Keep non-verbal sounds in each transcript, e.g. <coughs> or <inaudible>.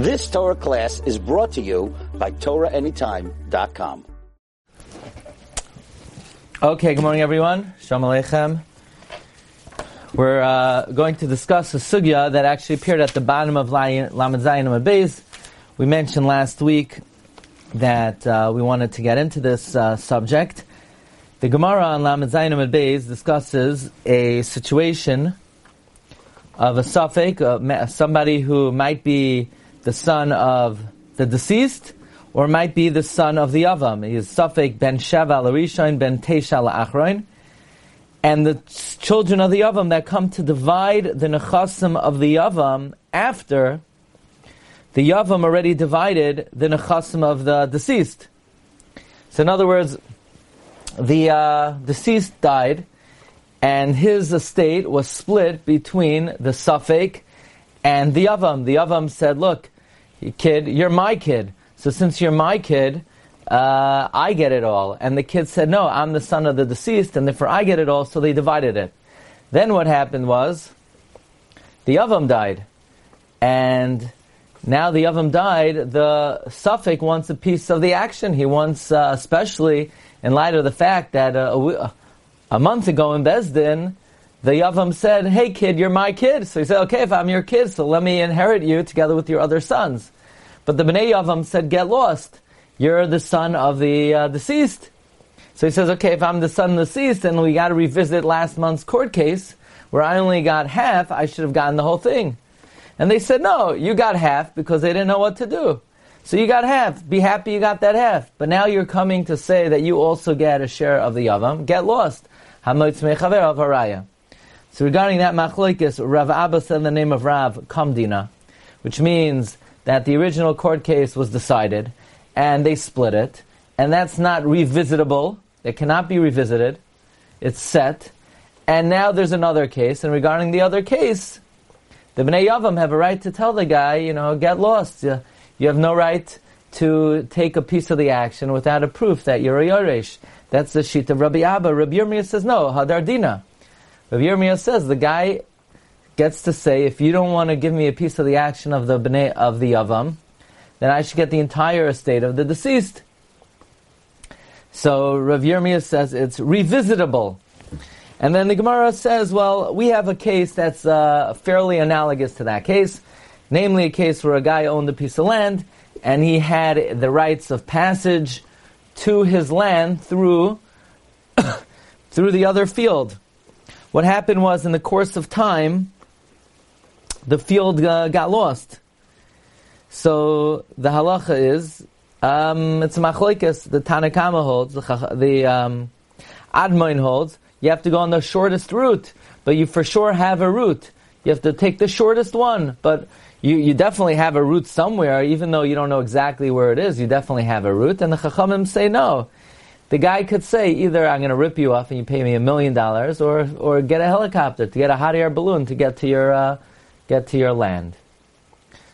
This Torah class is brought to you by TorahAnytime.com. Okay, good morning, everyone. Shalom Aleichem. We're uh, going to discuss a sugya that actually appeared at the bottom of Lamed Zayin Beis. We mentioned last week that uh, we wanted to get into this uh, subject. The Gemara on Lamed Zayin Beis discusses a situation of a suffix, uh, somebody who might be the son of the deceased, or might be the son of the Avam. He is Safek ben Sheva Larishain ben Tesha Achroin. And the children of the Avam that come to divide the Nechasim of the Avam after the Yavam already divided the Nechasim of the deceased. So in other words, the uh, deceased died, and his estate was split between the Safek and the Yavam. The Yavam said, look, kid, you're my kid. So since you're my kid, uh, I get it all. And the kid said, no, I'm the son of the deceased, and therefore I get it all, so they divided it. Then what happened was, the Yavam died. And now the Yavam died, the Safek wants a piece of the action. He wants, uh, especially in light of the fact that uh, a, a month ago in Besdin, the Yavam said, hey kid, you're my kid. So he said, okay, if I'm your kid, so let me inherit you together with your other sons. But the Bnei Yavam said, get lost. You're the son of the uh, deceased. So he says, okay, if I'm the son of the deceased, then we got to revisit last month's court case where I only got half, I should have gotten the whole thing. And they said, no, you got half because they didn't know what to do. So you got half. Be happy you got that half. But now you're coming to say that you also get a share of the Yavam. Get lost. So regarding that machlokes, Rav Abba said the name of Rav Kamdina, which means that the original court case was decided, and they split it, and that's not revisitable. It cannot be revisited. It's set. And now there's another case, and regarding the other case, the Bnei Yavam have a right to tell the guy, you know, get lost. You, you have no right to take a piece of the action without a proof that you're a Yoresh. That's the sheet of Rabbi Abba. Rabbi Yirmiyah says, no, Hadardina. Rabbi Yirmiyah says the guy gets to say, if you don't want to give me a piece of the action of the bnei, of the yavam, then I should get the entire estate of the deceased. So Rav Yirmiyah says it's revisitable. And then the Gemara says, well, we have a case that's uh, fairly analogous to that case, namely a case where a guy owned a piece of land and he had the rights of passage to his land through <coughs> through the other field. What happened was, in the course of time, the field uh, got lost. So the halacha is, um, it's machlekes. The Tanakama holds, the, the um, Admoin holds. You have to go on the shortest route, but you for sure have a route. You have to take the shortest one, but you, you definitely have a route somewhere, even though you don't know exactly where it is. You definitely have a route, and the Chachamim say no. The guy could say either I'm going to rip you off and you pay me a million dollars, or or get a helicopter to get a hot air balloon to get to your uh, get to your land.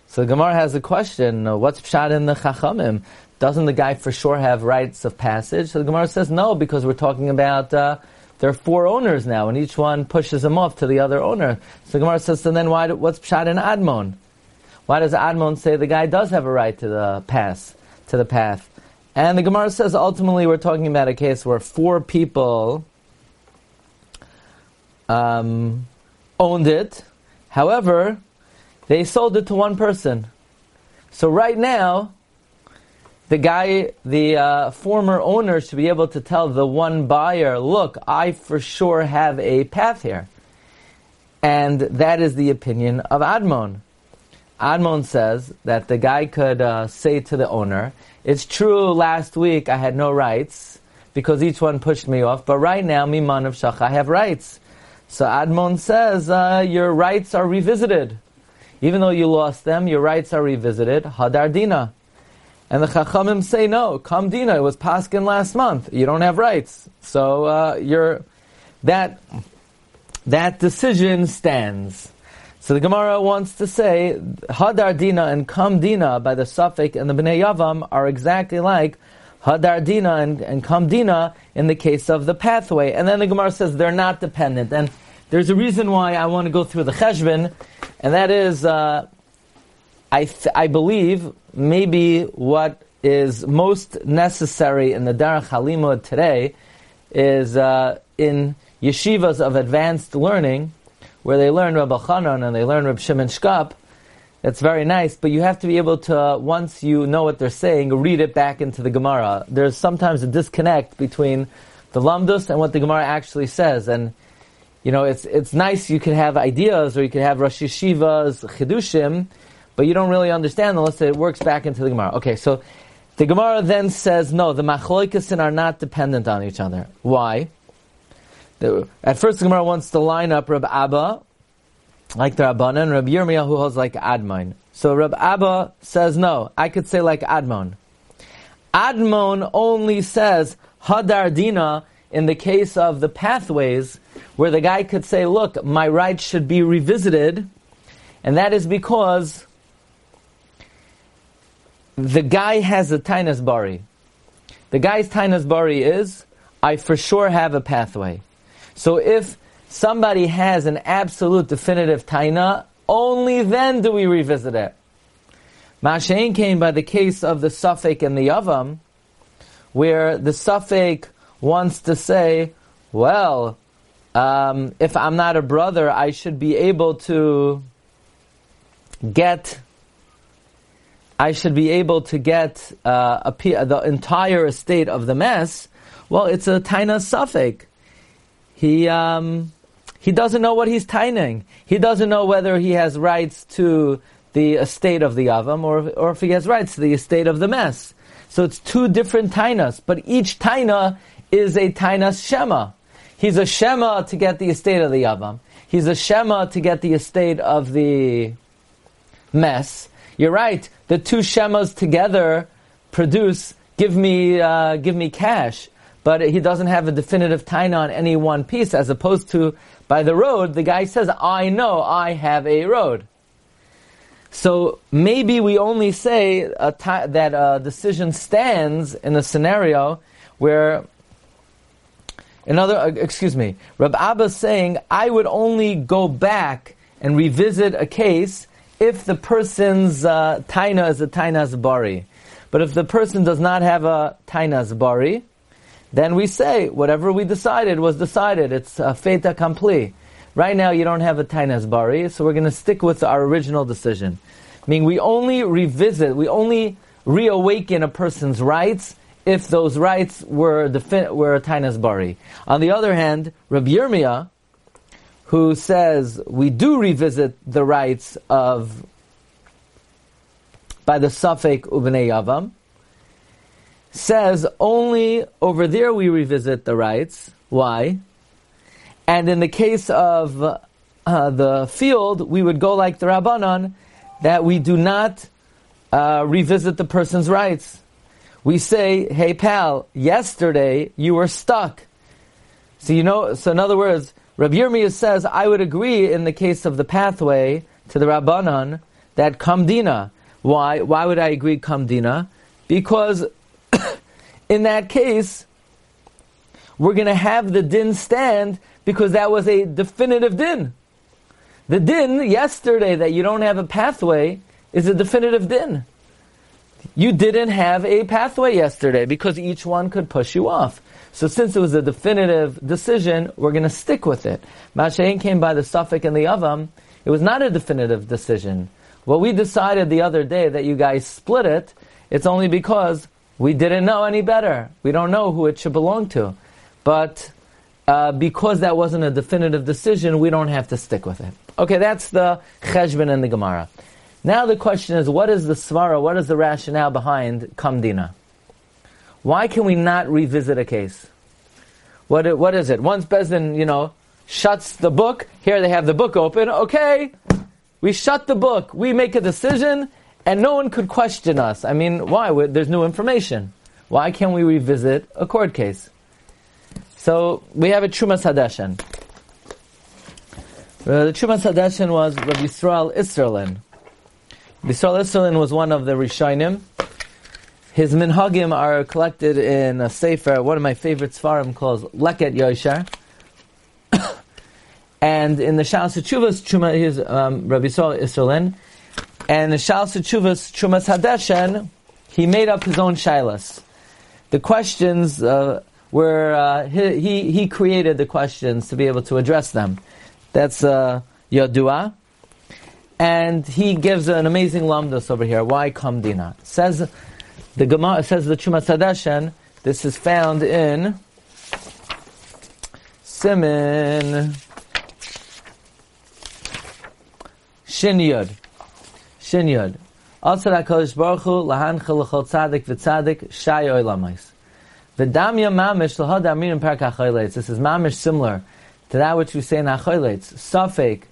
So the Gemara has a question: uh, What's pshat in the Chachamim? Doesn't the guy for sure have rights of passage? So the Gemara says no, because we're talking about uh, there are four owners now, and each one pushes him off to the other owner. So the Gemara says, so then why? What's pshat in Admon? Why does Admon say the guy does have a right to the pass to the path? And the Gemara says ultimately we're talking about a case where four people um, owned it. However, they sold it to one person. So right now, the guy, the uh, former owner, should be able to tell the one buyer, "Look, I for sure have a path here," and that is the opinion of Admon. Admon says that the guy could uh, say to the owner, it's true, last week I had no rights because each one pushed me off, but right now, Miman of Shach, I have rights. So Admon says, uh, your rights are revisited. Even though you lost them, your rights are revisited. Hadar Dina. And the Chachamim say, no, Kam Dina, it was Paskin last month. You don't have rights. So, uh, that, that decision stands. So the Gemara wants to say Hadar Dina and Kam Dina by the Safek and the Bnei Yavam are exactly like Hadar Dina and, and Kam Dina in the case of the pathway. And then the Gemara says they're not dependent. And there's a reason why I want to go through the Cheshbon, and that is uh, I, th- I believe maybe what is most necessary in the Darach Halimud today is uh, in yeshivas of advanced learning, where they learn Reb Elchonon and they learn Rabbi Shimon Shkop. That's very nice, but you have to be able to, uh, once you know what they're saying, read it back into the Gemara. There's sometimes a disconnect between the Lamdus and what the Gemara actually says, and you know, it's it's nice you can have ideas or you can have Rosh Yeshivas, Chidushim, but you don't really understand unless it works back into the Gemara. Okay, so the Gemara then says, no, the Machloikasin are not dependent on each other. Why? The, at first, Gemara wants to line up Rab Abba, like the Rabbanan, and Rab Yirmiyah, who holds like Admon. So Rab Abba says, no, I could say like Admon. Admon only says Hadar Dina in the case of the pathways where the guy could say, look, my rights should be revisited, and that is because the guy has a tainas bari. The guy's tainas bari is, I for sure have a pathway. So if somebody has an absolute definitive taina, only then do we revisit it. Mashain came by the case of the Safek and the Yavam, where the Safek wants to say, well, um, if I'm not a brother, I should be able to get. I should be able to get uh, a, the entire estate of the mess. Well, it's a taina suffix. He um, he doesn't know what he's taining. He doesn't know whether he has rights to the estate of the avam or or if he has rights to the estate of the mess. So it's two different tainas, but each taina is a tainas shema. He's a Shema to get the estate of the avam. He's a Shema to get the estate of the mess. You're right. The two Shemas together produce, give me, uh, give me cash. But he doesn't have a definitive taina on any one piece, as opposed to by the road, the guy says, I know I have a road. So maybe we only say that a decision stands in a scenario where Another, uh, excuse me, Rab Abba saying, I would only go back and revisit a case if the person's uh, taina is a tainas bari. But if the person does not have a tainas bari, then we say whatever we decided was decided. It's a fait accompli. Right now, you don't have a tainas bari, so we're going to stick with our original decision. Meaning, we only revisit, we only reawaken a person's rights if those rights were defi- were tainas bari. On the other hand, Rabbi Yirmiyah, who says we do revisit the rights of by the Safek Ubnei Yavam, says only over there we revisit the rights. Why? And in the case of uh, the field, we would go like the Rabbanon, that we do not uh, revisit the person's rights we say, hey pal, yesterday you were stuck. So you know, so in other words, Rabbi Yirmiyah says, I would agree in the case of the pathway to the Rabbanon that Kamdina. Why? Why would I agree Kamdina? Because in that case, we're going to have the din stand because that was a definitive din. The din yesterday that you don't have a pathway is a definitive din you didn't have a pathway yesterday because each one could push you off. So since it was a definitive decision, we're going to stick with it. Mashain came by the Safek and the Avam. It was not a definitive decision. What we decided the other day that you guys split it, it's only because we didn't know any better. We don't know who it should belong to. But uh, because that wasn't a definitive decision, we don't have to stick with it. Okay, that's the cheshbon and the Gemara. Now the question is, what is the svara, what is the rationale behind kamdina? Why can we not revisit a case? What, what is it? Once Bezdin, you know, shuts the book, here they have the book open, okay, we shut the book, we make a decision, and no one could question us. I mean, why? There's new information. Why can't we revisit a court case? So we have a Trumas Hadeshen. Uh, the Trumas Hadeshen was Rabbi Yisrael Isserlein. Yisrael Isserlein was one of the Rishonim. His minhagim are collected in a sefer, one of my favorite svarim called Leket Yosher. <coughs> and in the Shas Chuvas, Chuma, his um, Rabbi Yisrael Isserlein, And in Shal Chuvas Trumas Hadeshen, he made up his own shilas. The questions uh, were uh, he, he, he created the questions to be able to address them. That's uh, Yodua. And he gives an amazing lamdas over here. Why Kamdina? Says the Gemara says the Trumas Hadeshen. This is found in Simin Shin Yud. Shin. Also HaKadosh Baruch Hu lahancha l'chol tzadik v'tzadik shay oilamais. V'damya mamish l'hod amirim parak achoyleitz. This is mamish similar to that which we say in achoyleitz. Safek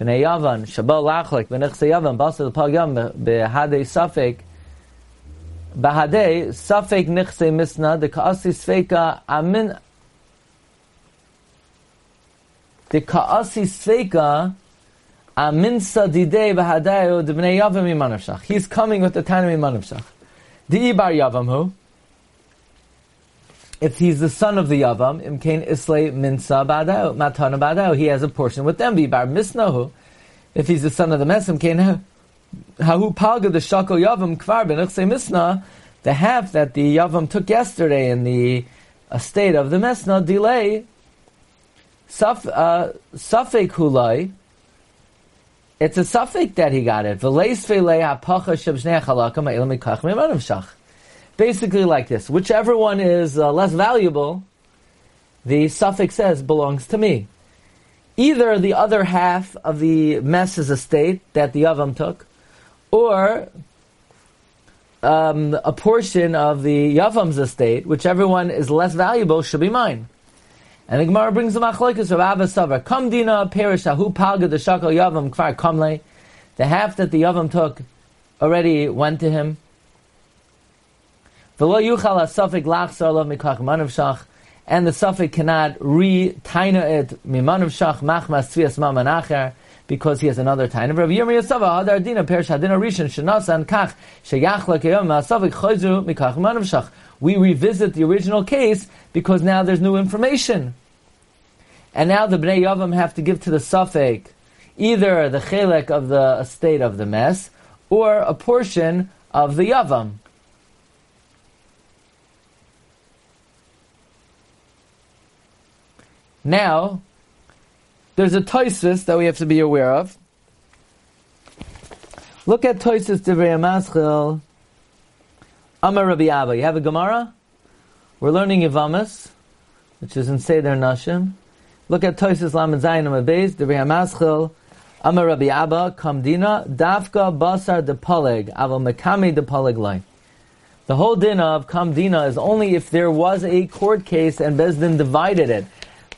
b'nei yavan shabal lachlek b'nechse yavan basa l'pag yam b'hadei safek Bahadei, Safek Nichse Misna, the Kaasi Sveika Amin. The Kaasi Sveika He's coming with the Tanim Imanavshach. The Ibar Yavam who? If he's the son of the Yavam, Imkain Islay Minsa Badayu, Matana Badayu, he has a portion with them. Ibar Misnahu. If he's the son of the Mesim, Imkain Hahu Palga the Shako Yavam Kvar Benichse Misna, the half that the Yavam took yesterday in the estate of the Mesna delay, Saf, uh, it's a suffix that he got it. Basically like this. Whichever one is uh, less valuable, the suffix says belongs to me. Either the other half of the mess's estate that the Yavam took, or um, a portion of the Yavam's estate, whichever one is less valuable, should be mine. And the Gemara brings the machlokes of Abba Savar. Kam dina perish ahu palga the shakal Yavam kfar kamle. The half that the Yavam took already went to him. V'lo yuchal ha-safik lachsar lov mikach manav shach. And the suffix cannot re-taina it mimanav shach machmas tzvias mamanacher because he has another time. Rabbi Yirmiyah Sava Hadar Dina Perish Hadina Rishon Shenasan Kach Sheyachla Keyom Ma'asavik Chayzu Mikach Manav Shach. We revisit the original case because now there's new information. And now the Bnei Yavam have to give to the Safek either the chelek of the estate of the mess or a portion of the Yavam. Now, there's a Toisus that we have to be aware of. Look at Toisus Divrei Maschil. Amar Rabbi Abba. You have a Gemara? We're learning Yevamos, which is in Seder Nashim. Look at Toisus Lamed Zayin Amabez, Divrei Maschil. Amar Rabbi Abba, Kamdina, Dafka Basar de Paleg, Aval Mekami de Paleg Lai. The whole din of Kamdina is only if there was a court case and Bezdin divided it.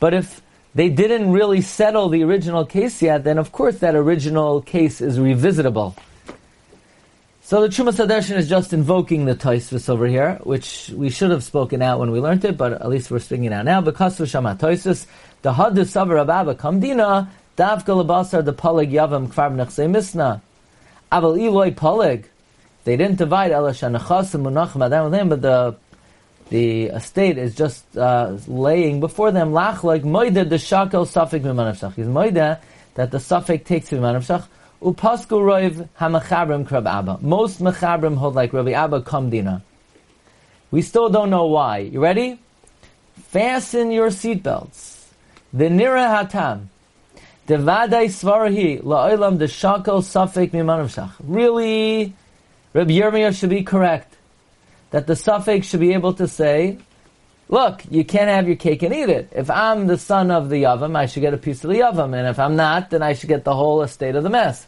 But if they didn't really settle the original case yet, then of course that original case is revisitable. So the Trumas Hadeshen is just invoking the Toisvis over here, which we should have spoken out when we learned it, but at least we're speaking it out now. Because of Shama Toisvis, the Hadu Savar Ababa Kamdina, Davka Labasar the Paleg Yavam Kvar Nechse Misna. Aval Eloi Paleg. They didn't divide Elash and Munachim Adam but the the estate is just uh, laying before them lach like moida the shakel suffik mimanavshach. He's moida that the suffik takes mimanavshach. Upasku roiv hamachabrim krab abba. Most machabrim hold like Rabbi Abba kamdina. We still don't know why. You ready? Fasten your seatbelts. The nira hatam. The vaday svarahi la'olam the shakel suffik mimanavshach. Really, Rabbi Yirmiyah should be correct that the suffix should be able to say, look, you can't have your cake and eat it. If I'm the son of the Yavam, I should get a piece of the Yavam, and if I'm not, then I should get the whole estate of the mess.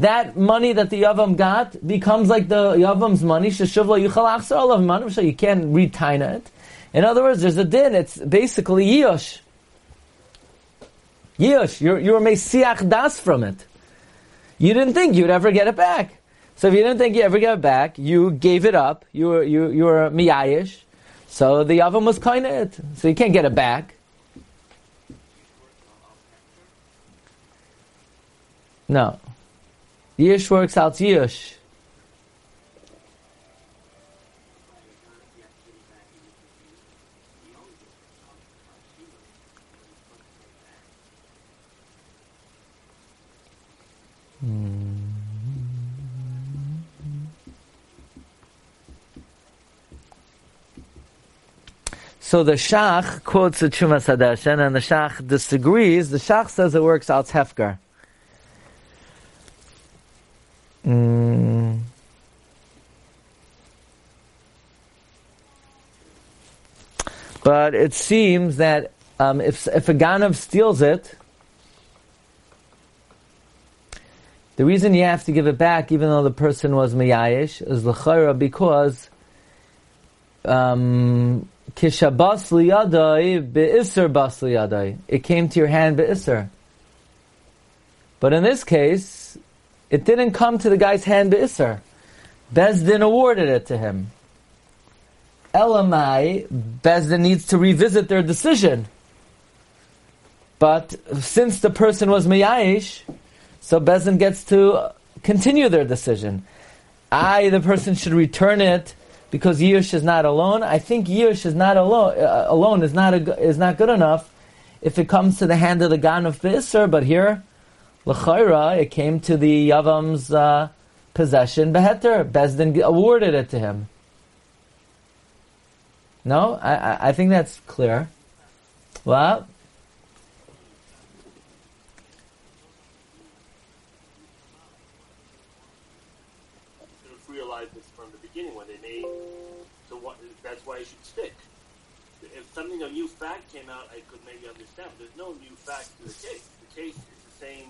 That money that the yavam got becomes like the yavam's money. So you can't retain it. In other words, there's a din. It's basically yish. Yish. You're you're mesiach das from it. You didn't think you'd ever get it back. So if you didn't think you ever get it back, you gave it up. You were you you were miyayish. So the Yavam was kind of it. So you can't get it back. No. Yish works out Yish. So the Shach quotes the Trumas Hadeshen, and the Shach disagrees. The Shach says it works out Hefker. Mm. But it seems that um, if if a Ganav steals it, the reason you have to give it back, even though the person was miyayish, is l'chayra because um, Kishabas liyadai be'isr bas liyadai. It came to your hand be'isr. But in this case, it didn't come to the guy's hand be'isr. Bezdin awarded it to him. Elamai, Bezdin needs to revisit their decision. But since the person was miyayish, so Bezdin gets to continue their decision. I, the person, should return it because Yush is not alone. I think Yush is not alone. Uh, alone is not a, is not good enough if it comes to the hand of the Gan of Beisr. But here, l'chayra, it came to the Yavam's uh, possession. Beheter Bezdin awarded it to him. No, I, I think that's clear. Well. We've realized this from the beginning when they made so why that's why it should stick. If something, a new fact came out, I could maybe understand. But there's no new fact to the case. The case is the same.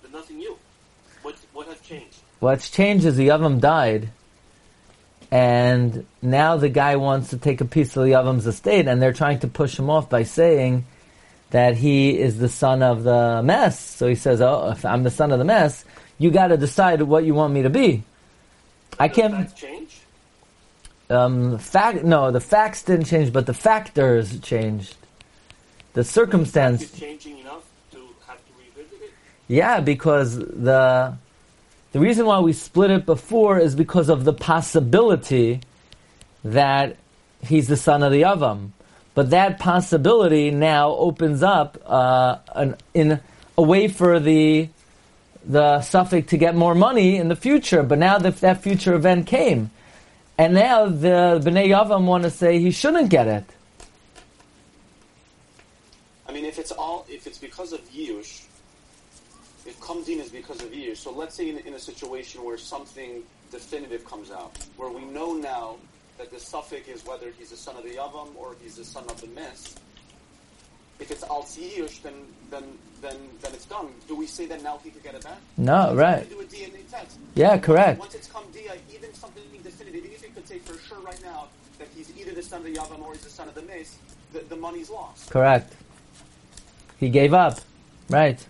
There's nothing new. What's, what has changed? What's changed is the Yavam died, and now the guy wants to take a piece of the Yavam's estate, and they're trying to push him off by saying that he is the son of the mess. So he says, "Oh, if I'm the son of the mess, you got to decide what you want me to be." I can't. change. Um, fact, no, the facts didn't change, but the factors changed. The circumstance. Changing enough to have to revisit it? Yeah, because the the reason why we split it before is because of the possibility that he's the son of the Avam. But that possibility now opens up uh, an, in a way for the the suffix to get more money in the future. But now that that future event came, and now the Bnei Yavam want to say he shouldn't get it. I mean, if it's all, if it's because of Yush, if Kamdin is because of Yush, so let's say in, in, a situation where something definitive comes out, where we know now that the suffix is whether he's the son of the Yavam or he's the son of the Mes, if it's al then, then, then, then it's done. Do we say that now he could get it back? No, right. Do a DNA test. Yeah, correct. Once it's come even something definitive, even if you could say for sure right now that he's either the son of the Yavam or he's the son of the Mace, the, the money's lost. Correct. He gave up. Right.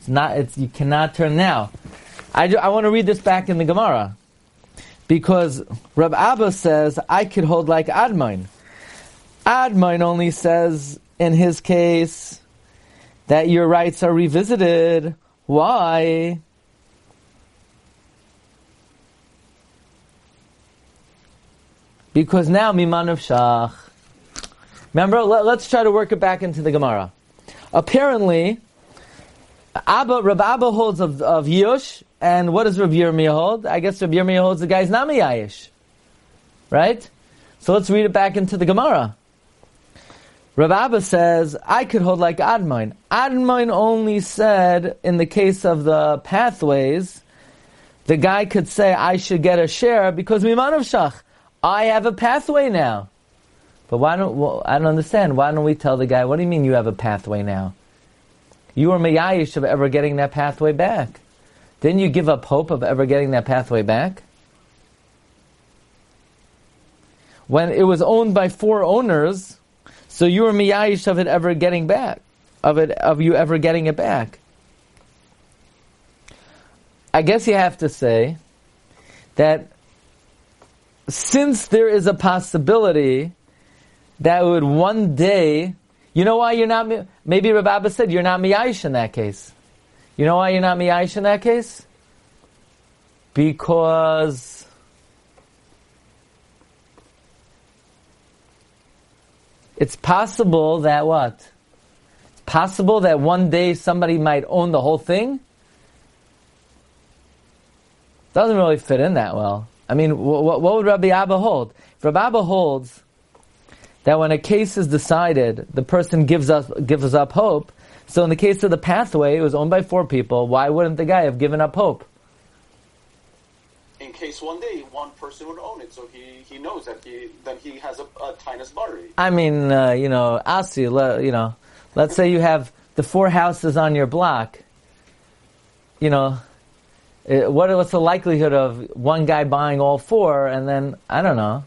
It's not. It's you cannot turn now. I, do, I want to read this back in the Gemara because Rab Abba says I could hold like Admon. Admon only says in his case that your rights are revisited. Why? Because now Miman of Shach. Remember, let, us try to work it back into the Gemara. Apparently, Abba, Rabbi Abba holds of, of Yush, and what does Rabbi Yirmiyah hold? I guess Rabbi Yirmiyah holds the guy's Nami Yayish. Right? So let's read it back into the Gemara. Rav Abba says, I could hold like Admon. Admon only said, in the case of the pathways, the guy could say, I should get a share because Miman of Shach. I have a pathway now. But why don't, well, I don't understand. Why don't we tell the guy, what do you mean you have a pathway now? You were Mayayish of ever getting that pathway back. Didn't you give up hope of ever getting that pathway back? When it was owned by four owners, so you were Miyayish of it ever getting back, of it, of you ever getting it back. I guess you have to say that since there is a possibility that would one day, you know why you're not, maybe Rav Abba said you're not miyayish in that case. You know why you're not miyayish in that case? Because it's possible that what? It's possible that one day somebody might own the whole thing. Doesn't really fit in that well. I mean, wh- wh- what would Rabbi Abba hold? If Rabbi Abba holds that when a case is decided, the person gives us gives up hope. So in the case of the pathway, it was owned by four people. Why wouldn't the guy have given up hope? In case one day one person would own it, so he, he knows that he that he has a, a tinus bari. I mean, uh, you know, Asi, you know, let's say you have the four houses on your block. You know, what what's the likelihood of one guy buying all four, and then I don't know.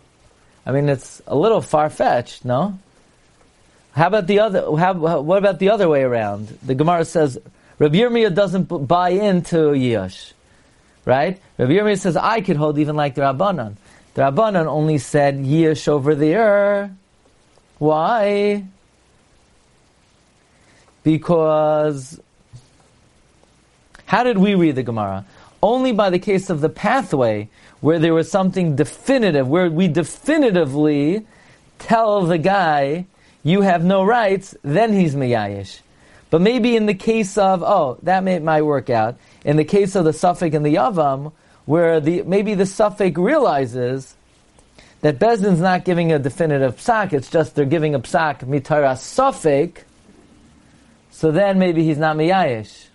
I mean, it's a little far fetched, no? How about the other? How, what about the other way around? The Gemara says Rabbi Yirmiyah doesn't buy into Yish, right? Rabbi Yirmiyah says I could hold even like the Rabbanan. The Rabbanan only said Yish over the there. Why? Because how did we read the Gemara? Only by the case of the pathway, where there was something definitive, where we definitively tell the guy, you have no rights, then he's miyayish. But maybe in the case of, oh, that may, might work out. In the case of the suffix and the yavam, where the, maybe the suffix realizes that Bezdin's not giving a definitive psak, it's just they're giving a psak mitara suffix, so then maybe he's not miyayish.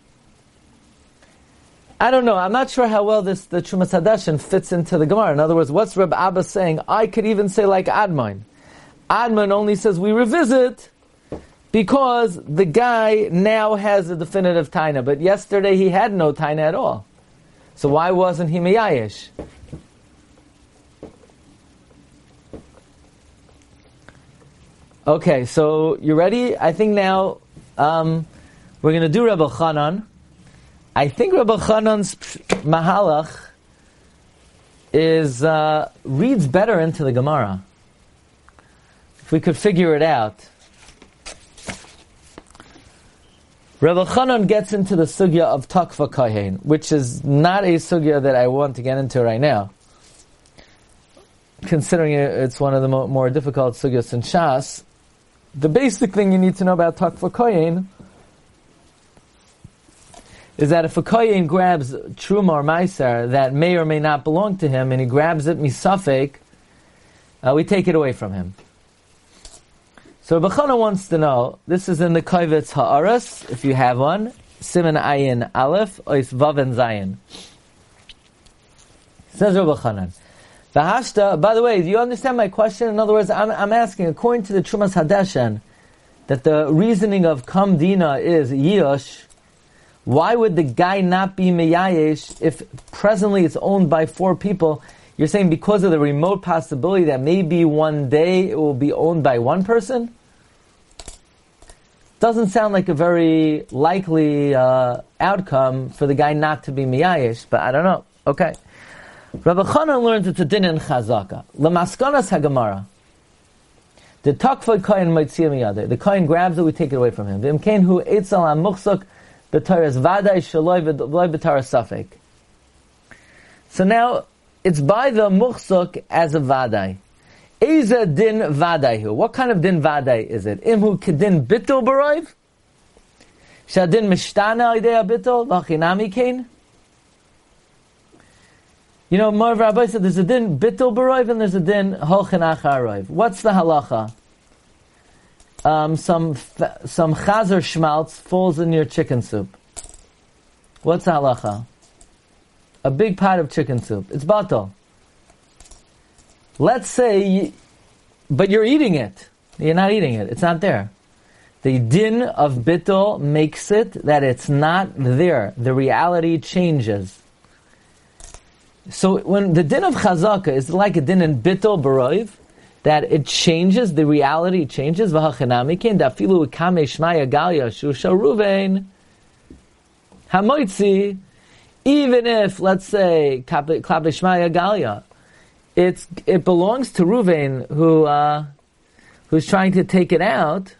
I don't know. I'm not sure how well this the Trumas Hadeshen fits into the Gemara. In other words, what's Reb Abba saying? I could even say like Admon. Admon only says we revisit because the guy now has a definitive taina, but yesterday he had no taina at all. So why wasn't he miyayish? Okay, so you ready? I think now um, we're going to do Reb Elchonon. I think Reb Elchonon's Mahalach is uh, reads better into the Gemara. If we could figure it out. Reb Elchonon gets into the sugya of Takva Kahin, which is not a sugya that I want to get into right now. Considering it's one of the more difficult sugyas in Shas, the basic thing you need to know about Takva Kahin is that if a kohen grabs truma or meiser that may or may not belong to him, and he grabs it misafek, uh, we take it away from him. So Bechana wants to know. This is in the Kovetz Haaras, if you have one. Simon Ayin Aleph, Ois Vaven Zayin. Says Reb Elchonon. Vahashta, by the way, do you understand my question? In other words, I'm, I'm asking, according to the Trumas Hadeshen, that the reasoning of Kamdina is Yosh, why would the guy not be Meyayesh if presently it's owned by four people? You're saying because of the remote possibility that maybe one day it will be owned by one person? Doesn't sound like a very likely uh, outcome for the guy not to be Meyayesh, but I don't know. Okay. Reb Elchonon learns it's a din in Chazaka. Lamaskanas Hagamara. The takfod kohen might see miyade. The kohen grabs it, we take it away from him. V'imkein hu muchsuk the Torah's vaday shaloi b'tara safek. So now it's by the muchsuk as a vaday. Eza din vaday hu. What kind of din vaday is it? Imhu kedin bitul baroiv? Shadin mishtana idea bitul v'achinami kain? You know, Marv Rabbi said there's a din bitul baroiv and there's a din holchin acharoiv. What's the halacha? Um, some some chazer schmaltz falls in your chicken soup. What's the halacha? A big pot of chicken soup. It's batal. Let's say, but you're eating it. You're not eating it. It's not there. The din of bittul makes it that it's not there. The reality changes. So when the din of chazaka is like a din in bittul baroiv, that it changes, the reality changes. Hamoitzi. Even if, let's say, klape shmaya galia, it's it belongs to Ruvain who uh, who's trying to take it out.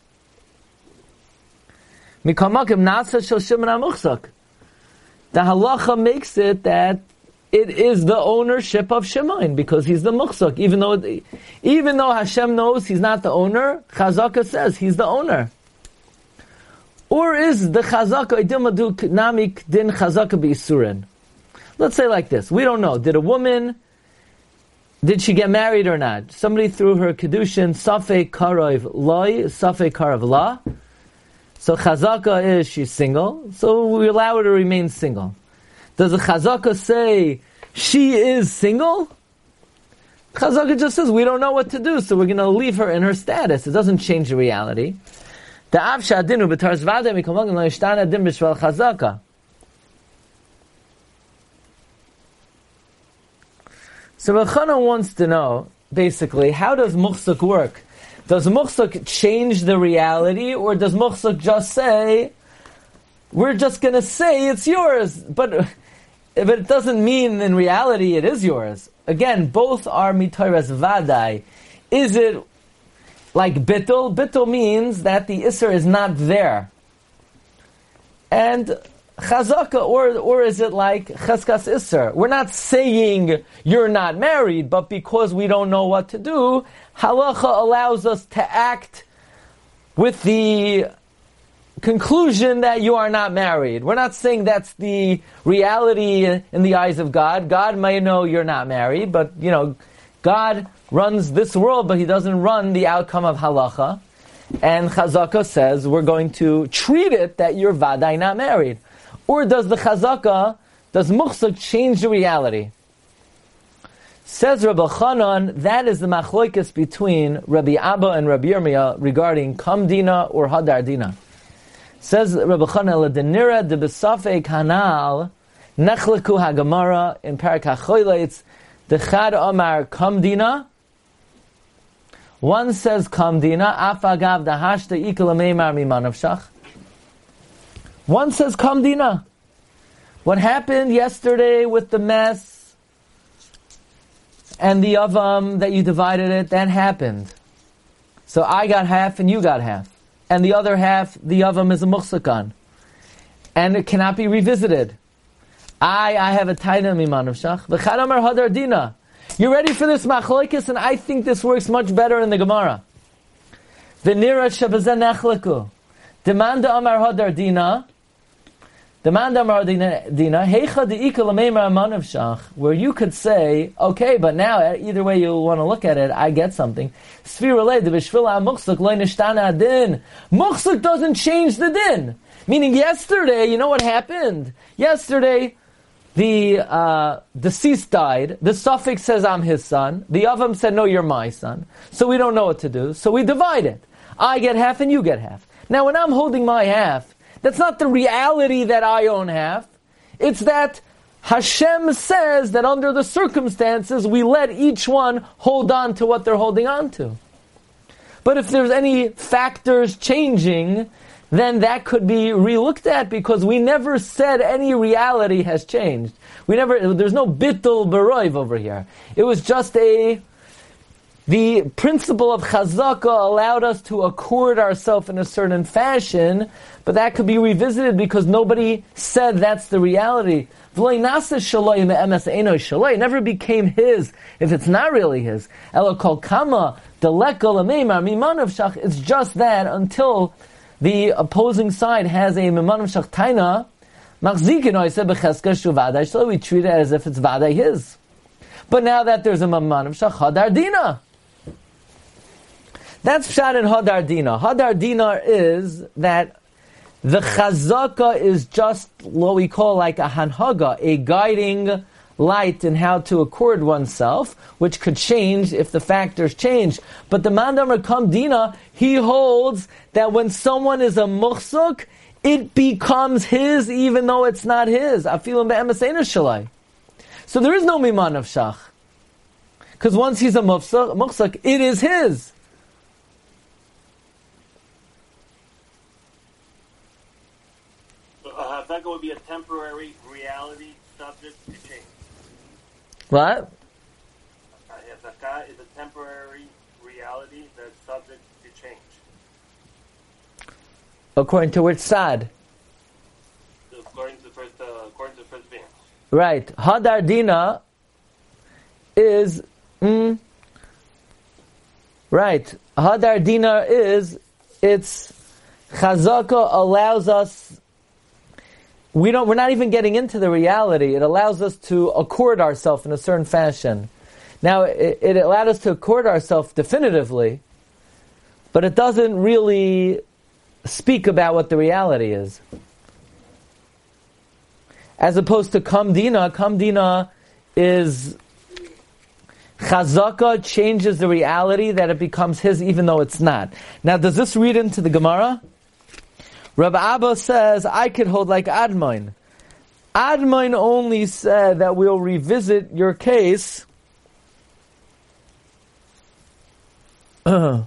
The halacha makes it that it is the ownership of Shimon because he's the muchzak. Even though, even though Hashem knows he's not the owner, Chazaka says he's the owner. Or is the chazaka namik din chazaka b'isurin? Let's say like this: We don't know. Did a woman? Did she get married or not? Somebody threw her kedushin safei karov loy safei karov la. So chazaka is she's single. So we allow her to remain single. Does the chazaka say she is single? Chazaka just says we don't know what to do, so we're going to leave her in her status. It doesn't change the reality. So Rechana wants to know, basically, how does muhsuk work? Does muhsuk change the reality, or does muhsuk just say, we're just going to say it's yours, but, but it doesn't mean in reality it is yours. Again, both are mitoras vadai. Is it like bittul? Bittul means that the isser is not there. And chazaka, or, or is it like cheskas isser? We're not saying you're not married, but because we don't know what to do, halacha allows us to act with the conclusion that you are not married. We're not saying that's the reality in the eyes of God. God may know you're not married, but you know, God runs this world, but He doesn't run the outcome of halacha. And Chazaka says we're going to treat it that you're vaday not married. Or does the Chazaka, does Muchsak change the reality? Says Reb Elchonon, that is the machloikis between Rabbi Abba and Rabbi Yirmiyah regarding Kamdina or Hadardina. Says Reb Elchonon, Ladenira de Besafe Kanal, Nechleku Hagamara in Parak the Chad Omar Kamdina, one says Kamdina, Afagav Dahashta Ikalameimar Mimanavshach. One says Kamdina. What happened yesterday with the mess and the avam that you divided it, that happened. So I got half and you got half. And the other half, the avam is a muhsakan. And it cannot be revisited. I, I have a taina mimanavshach. V'chadamar hadar dina. You're ready for this machloikis? And I think this works much better in the Gemara. V'nira shabazen nechleku. Demanda amar hadar dina. Demanda amar dina. L'meimar amanav shach. Where you could say, okay, but now either way you want to look at it, I get something. Sfira le de din. Muchsuk doesn't change the din. Meaning yesterday, you know what happened? Yesterday, the uh, deceased died. The suffix says, I'm his son. The Avam said, no, you're my son. So we don't know what to do. So we divide it. I get half and you get half. Now when I'm holding my half, that's not the reality that I own half. It's that Hashem says that under the circumstances, we let each one hold on to what they're holding on to. But if there's any factors changing, then that could be relooked at because we never said any reality has changed. We never, there's no bittul baroiv over here. It was just a, the principle of chazaka allowed us to accord ourselves in a certain fashion, but that could be revisited because nobody said that's the reality. It never became his if it's not really his. Mimanav shach. It's just that until the opposing side has a shachtaina, so we treat it as if it's vada his. But now that there's a mimanam shachadar dina. That's pshat in hadar dina. Hadar is that the chazaka is just what we call like a hanhaga, a guiding light in how to accord oneself, which could change if the factors change. But the Mandamar Kamdina, he holds that when someone is a muhsuk, it becomes his even though it's not his. So there is no miman of shach. Because once he's a muhsuk, it is his. That would be a temporary reality subject to change. What? Zakah is a temporary reality that's subject to change? According to which sad? According to the first, uh, according to the first band. Right. Hadar Dina is. Mm, right. Hadar Dina is. It's. Chazaka allows us. We don't. We're not even getting into the reality. It allows us to accord ourselves in a certain fashion. Now, it, it allowed us to accord ourselves definitively, but it doesn't really speak about what the reality is as opposed to kamdina. Kamdina is chazaka changes the reality that it becomes his, even though it's not. Now, does this read into the Gemara? Rabbi Abba says I could hold like Admon. Admoin only said that we'll revisit your case. <clears throat>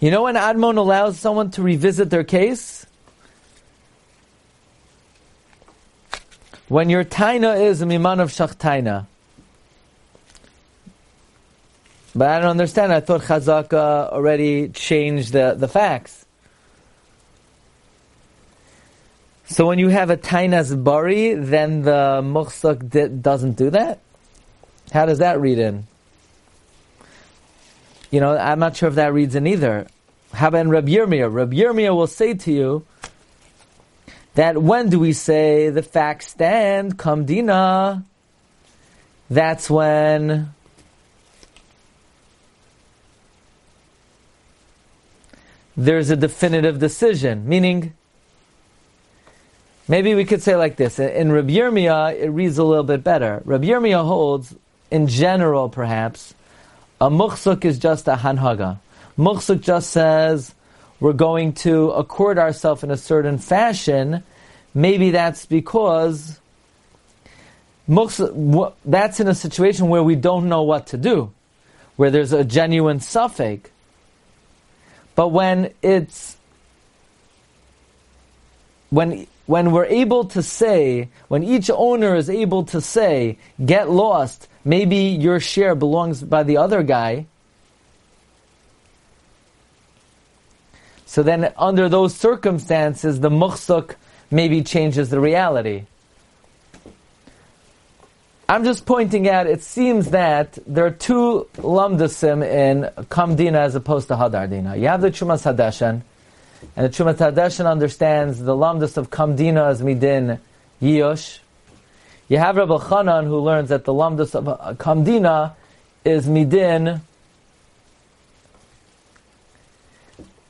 You know when Admon allows someone to revisit their case? When your taina is a miman of shachtaina. But I don't understand. I thought Chazaka already changed the, the facts. So when you have a tainas bari, then the muhsak doesn't do that? How does that read in? You know, I'm not sure if that reads in either. How about Reb Yirmiyah? Reb Yirmiyah will say to you that when do we say the facts stand, kamdina? That's when there's a definitive decision. Meaning, maybe we could say like this. In Reb Yirmiyah, it reads a little bit better. Reb Yirmiyah holds, in general perhaps, a muhsuk is just a hanhaga. Muhsuk just says we're going to accord ourselves in a certain fashion. Maybe that's because muhsuk, that's in a situation where we don't know what to do, where there's a genuine safek. But when it's when when we're able to say, when each owner is able to say, get lost, maybe your share belongs by the other guy. So then, under those circumstances, the muhsuk maybe changes the reality. I'm just pointing out, it seems that there are two lamdasim in Kamdina as opposed to Hadardina. You have the Trumas Hadeshen, and the Trumas Hadeshen understands the lamdas of Kamdina as Midin Yosh. You have Reb Elchonon who learns that the lamdas of Kamdina is Midin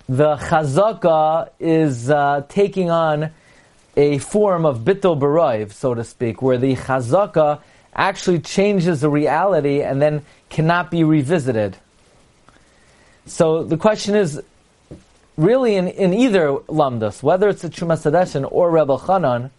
the chazaka is uh, taking on a form of bittul barayv, so to speak, where the chazaka actually changes the reality and then cannot be revisited. So the question is, really in, in either lamdas, whether it's the Trumas Hadeshen or Reb Elchonon,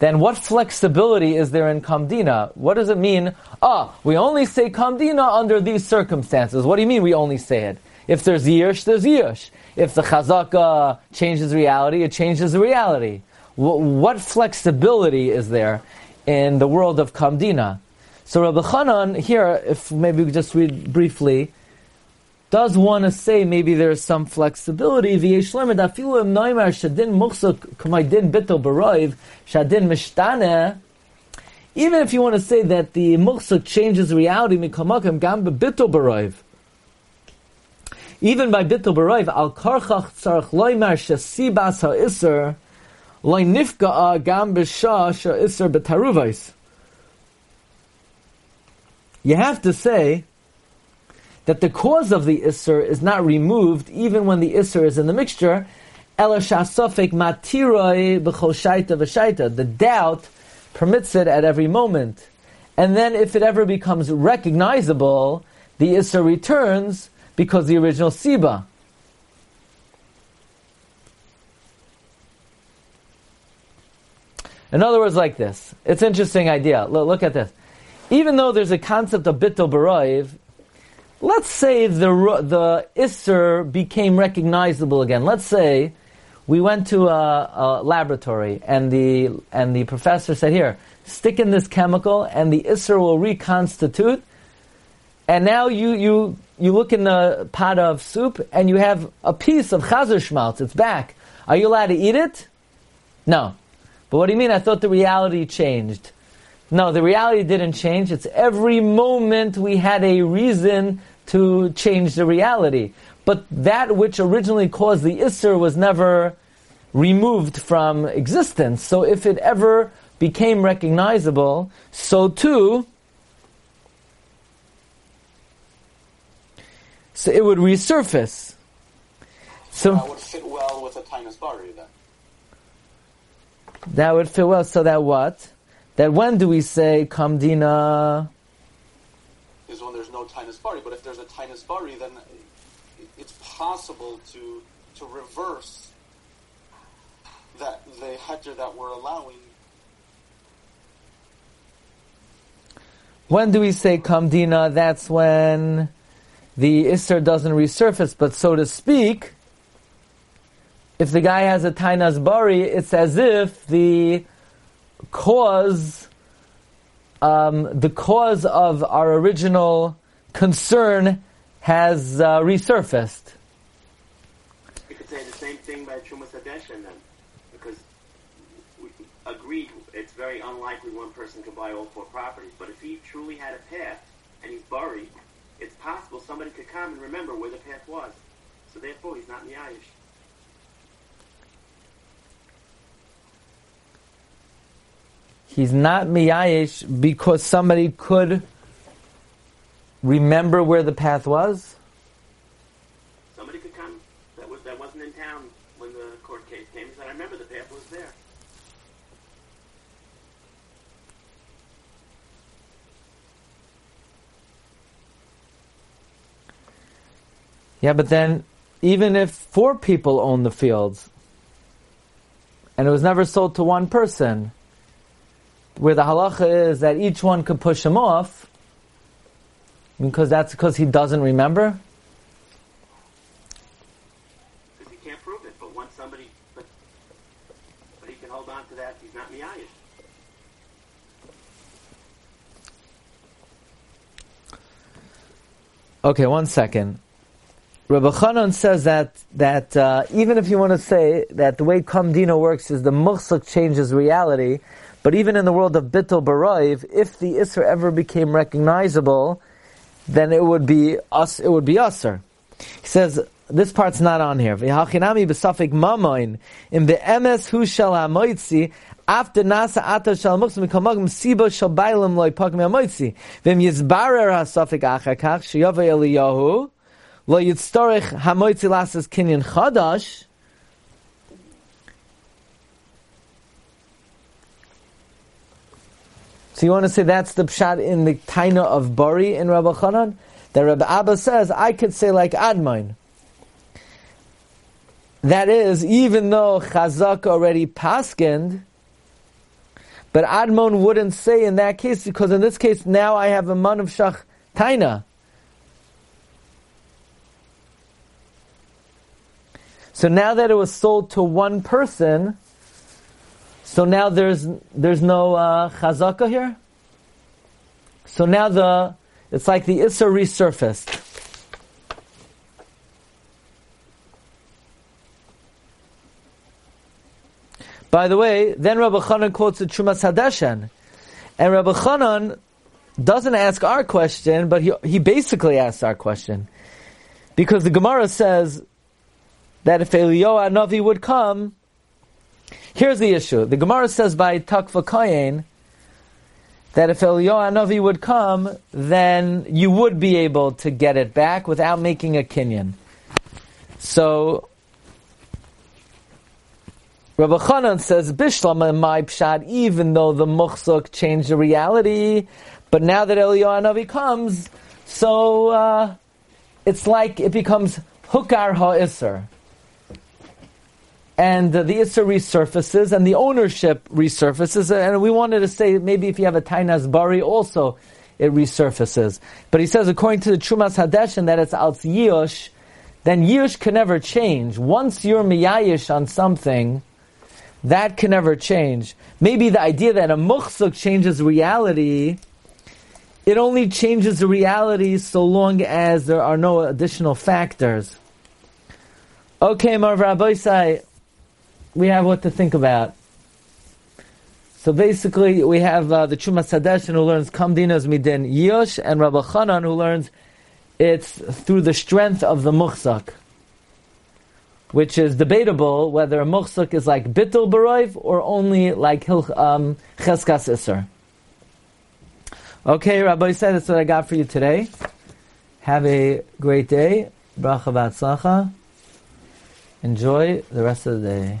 then what flexibility is there in Kamdina? What does it mean? Ah, we only say Kamdina under these circumstances. What do you mean we only say it? If there's Yish, there's Yish. If the Chazaka changes reality, it changes the reality. what flexibility is there in the world of Kamdina? So Reb Elchonon here, if maybe we just read briefly, does want to say maybe there's some flexibility. Even if you want to say that the muksuk changes reality, gam. Even by bittul baroiv, al karchach tzarech loymar shesibas ha'isr loy nifga'a gam b'shah sha'isr b'taruvais. You have to say that the cause of the isser is not removed even when the isser is in the mixture. The doubt permits it at every moment. And then if it ever becomes recognizable, the isser returns because the original Siba. In other words, like this. It's an interesting idea. Look, at this. Even though there's a concept of bittul baroiv, let's say the the isser became recognizable again. Let's say we went to a, a laboratory, and the and the professor said, "Here, stick in this chemical, and the isser will reconstitute." And now you you you look in the pot of soup, and you have a piece of chazer schmaltz. It's back. Are you allowed to eat it? No. But what do you mean? I thought the reality changed. No, the reality didn't change. It's every moment we had a reason to change the reality. But that which originally caused the Isser was never removed from existence. So if it ever became recognizable, so too, so it would resurface. So that would fit well with a tinus bari then. That would fit well. So that what? That when do we say kamdina? Is when there's no tinus bari. But if there's a tinus bari, then it's possible to to reverse that the heter that we're allowing. When do we say kamdina? That's when the isser doesn't resurface, but so to speak, if the guy has a tainas bari, it's as if the cause, um, the cause of our original concern has uh, resurfaced. You could say the same thing by Trumas Hadeshen then, because we agreed it's very unlikely one person could buy all four properties. But if he truly had a path and he's buried, it's possible somebody could come and remember where the path was. So therefore, he's not in the. He's not miyayish because somebody could remember where the path was. Somebody could come that was that wasn't in town when the court case came. He said, "I remember the path was there." Yeah, but then even if four people own the fields and it was never sold to one person, where the halacha is that each one could push him off, because that's because he doesn't remember. Because he can't prove it. But once somebody, but but he can hold on to that. He's not miyayish. Okay, one second. Reb Elchonon says that that uh, even if you want to say that the way Kamdina works is the muhsuk changes reality, but even in the world of Bittul Baraiv, if the Isra ever became recognizable, then it would be us. It would be usher. He says this part's not on here. In the emes hu shel hamoitzi after nasa ata shel muksum mikamagim siba shel bailam loy pakim hamoitzi v'im yizbarer hasafik achar kach sheyove Eliyahu lo hamoitzi lasas kinyan chadash So you want to say that's the pshat in the taina of Bari in Reb Elchonon? That Rabbi Abba says, I could say like Admon. That is, even though Chazak already paskind, but Admon wouldn't say in that case, because in this case, now I have a man of Shach Taina. So now that it was sold to one person, so now there's there's no uh, chazaka here. So now the it's like the issa resurfaced. By the way, then Reb Elchonon quotes the Trumas Hadeshen, and Reb Elchonon doesn't ask our question, but he he basically asks our question because the Gemara says that if Eliyahu Navi would come, Here's the issue. The Gemara says by Takva Kayin that if Eliyahu Navi would come, then you would be able to get it back without making a kinyan. So Reb Elchonon says, Bishlam my pshat, even though the muhsuk changed the reality, but now that Eliyahu Navi comes, so uh, it's like it becomes hukar ha'isr and uh, the Issa resurfaces, and the ownership resurfaces, and we wanted to say maybe if you have a Tainas Bari also, it resurfaces. But he says, according to the Trumas Hadeshen, that it's Al Yosh, then Yush can never change. Once you're miyayish on something, that can never change. Maybe the idea that a muhsuk changes reality, it only changes the reality so long as there are no additional factors. Okay, Marv Rabbi we have what to think about. So basically, we have uh, the Trumas Hadeshen who learns Kamdinas Midin Yosh, and Reb Elchonon who learns it's through the strength of the Muhsak, which is debatable whether a Muhsak is like Bittul Baroiv or only like um, Cheskas Isser. Okay, Rabbi said that's what I got for you today. Have a great day. Bracha Batzlacha. Enjoy the rest of the day.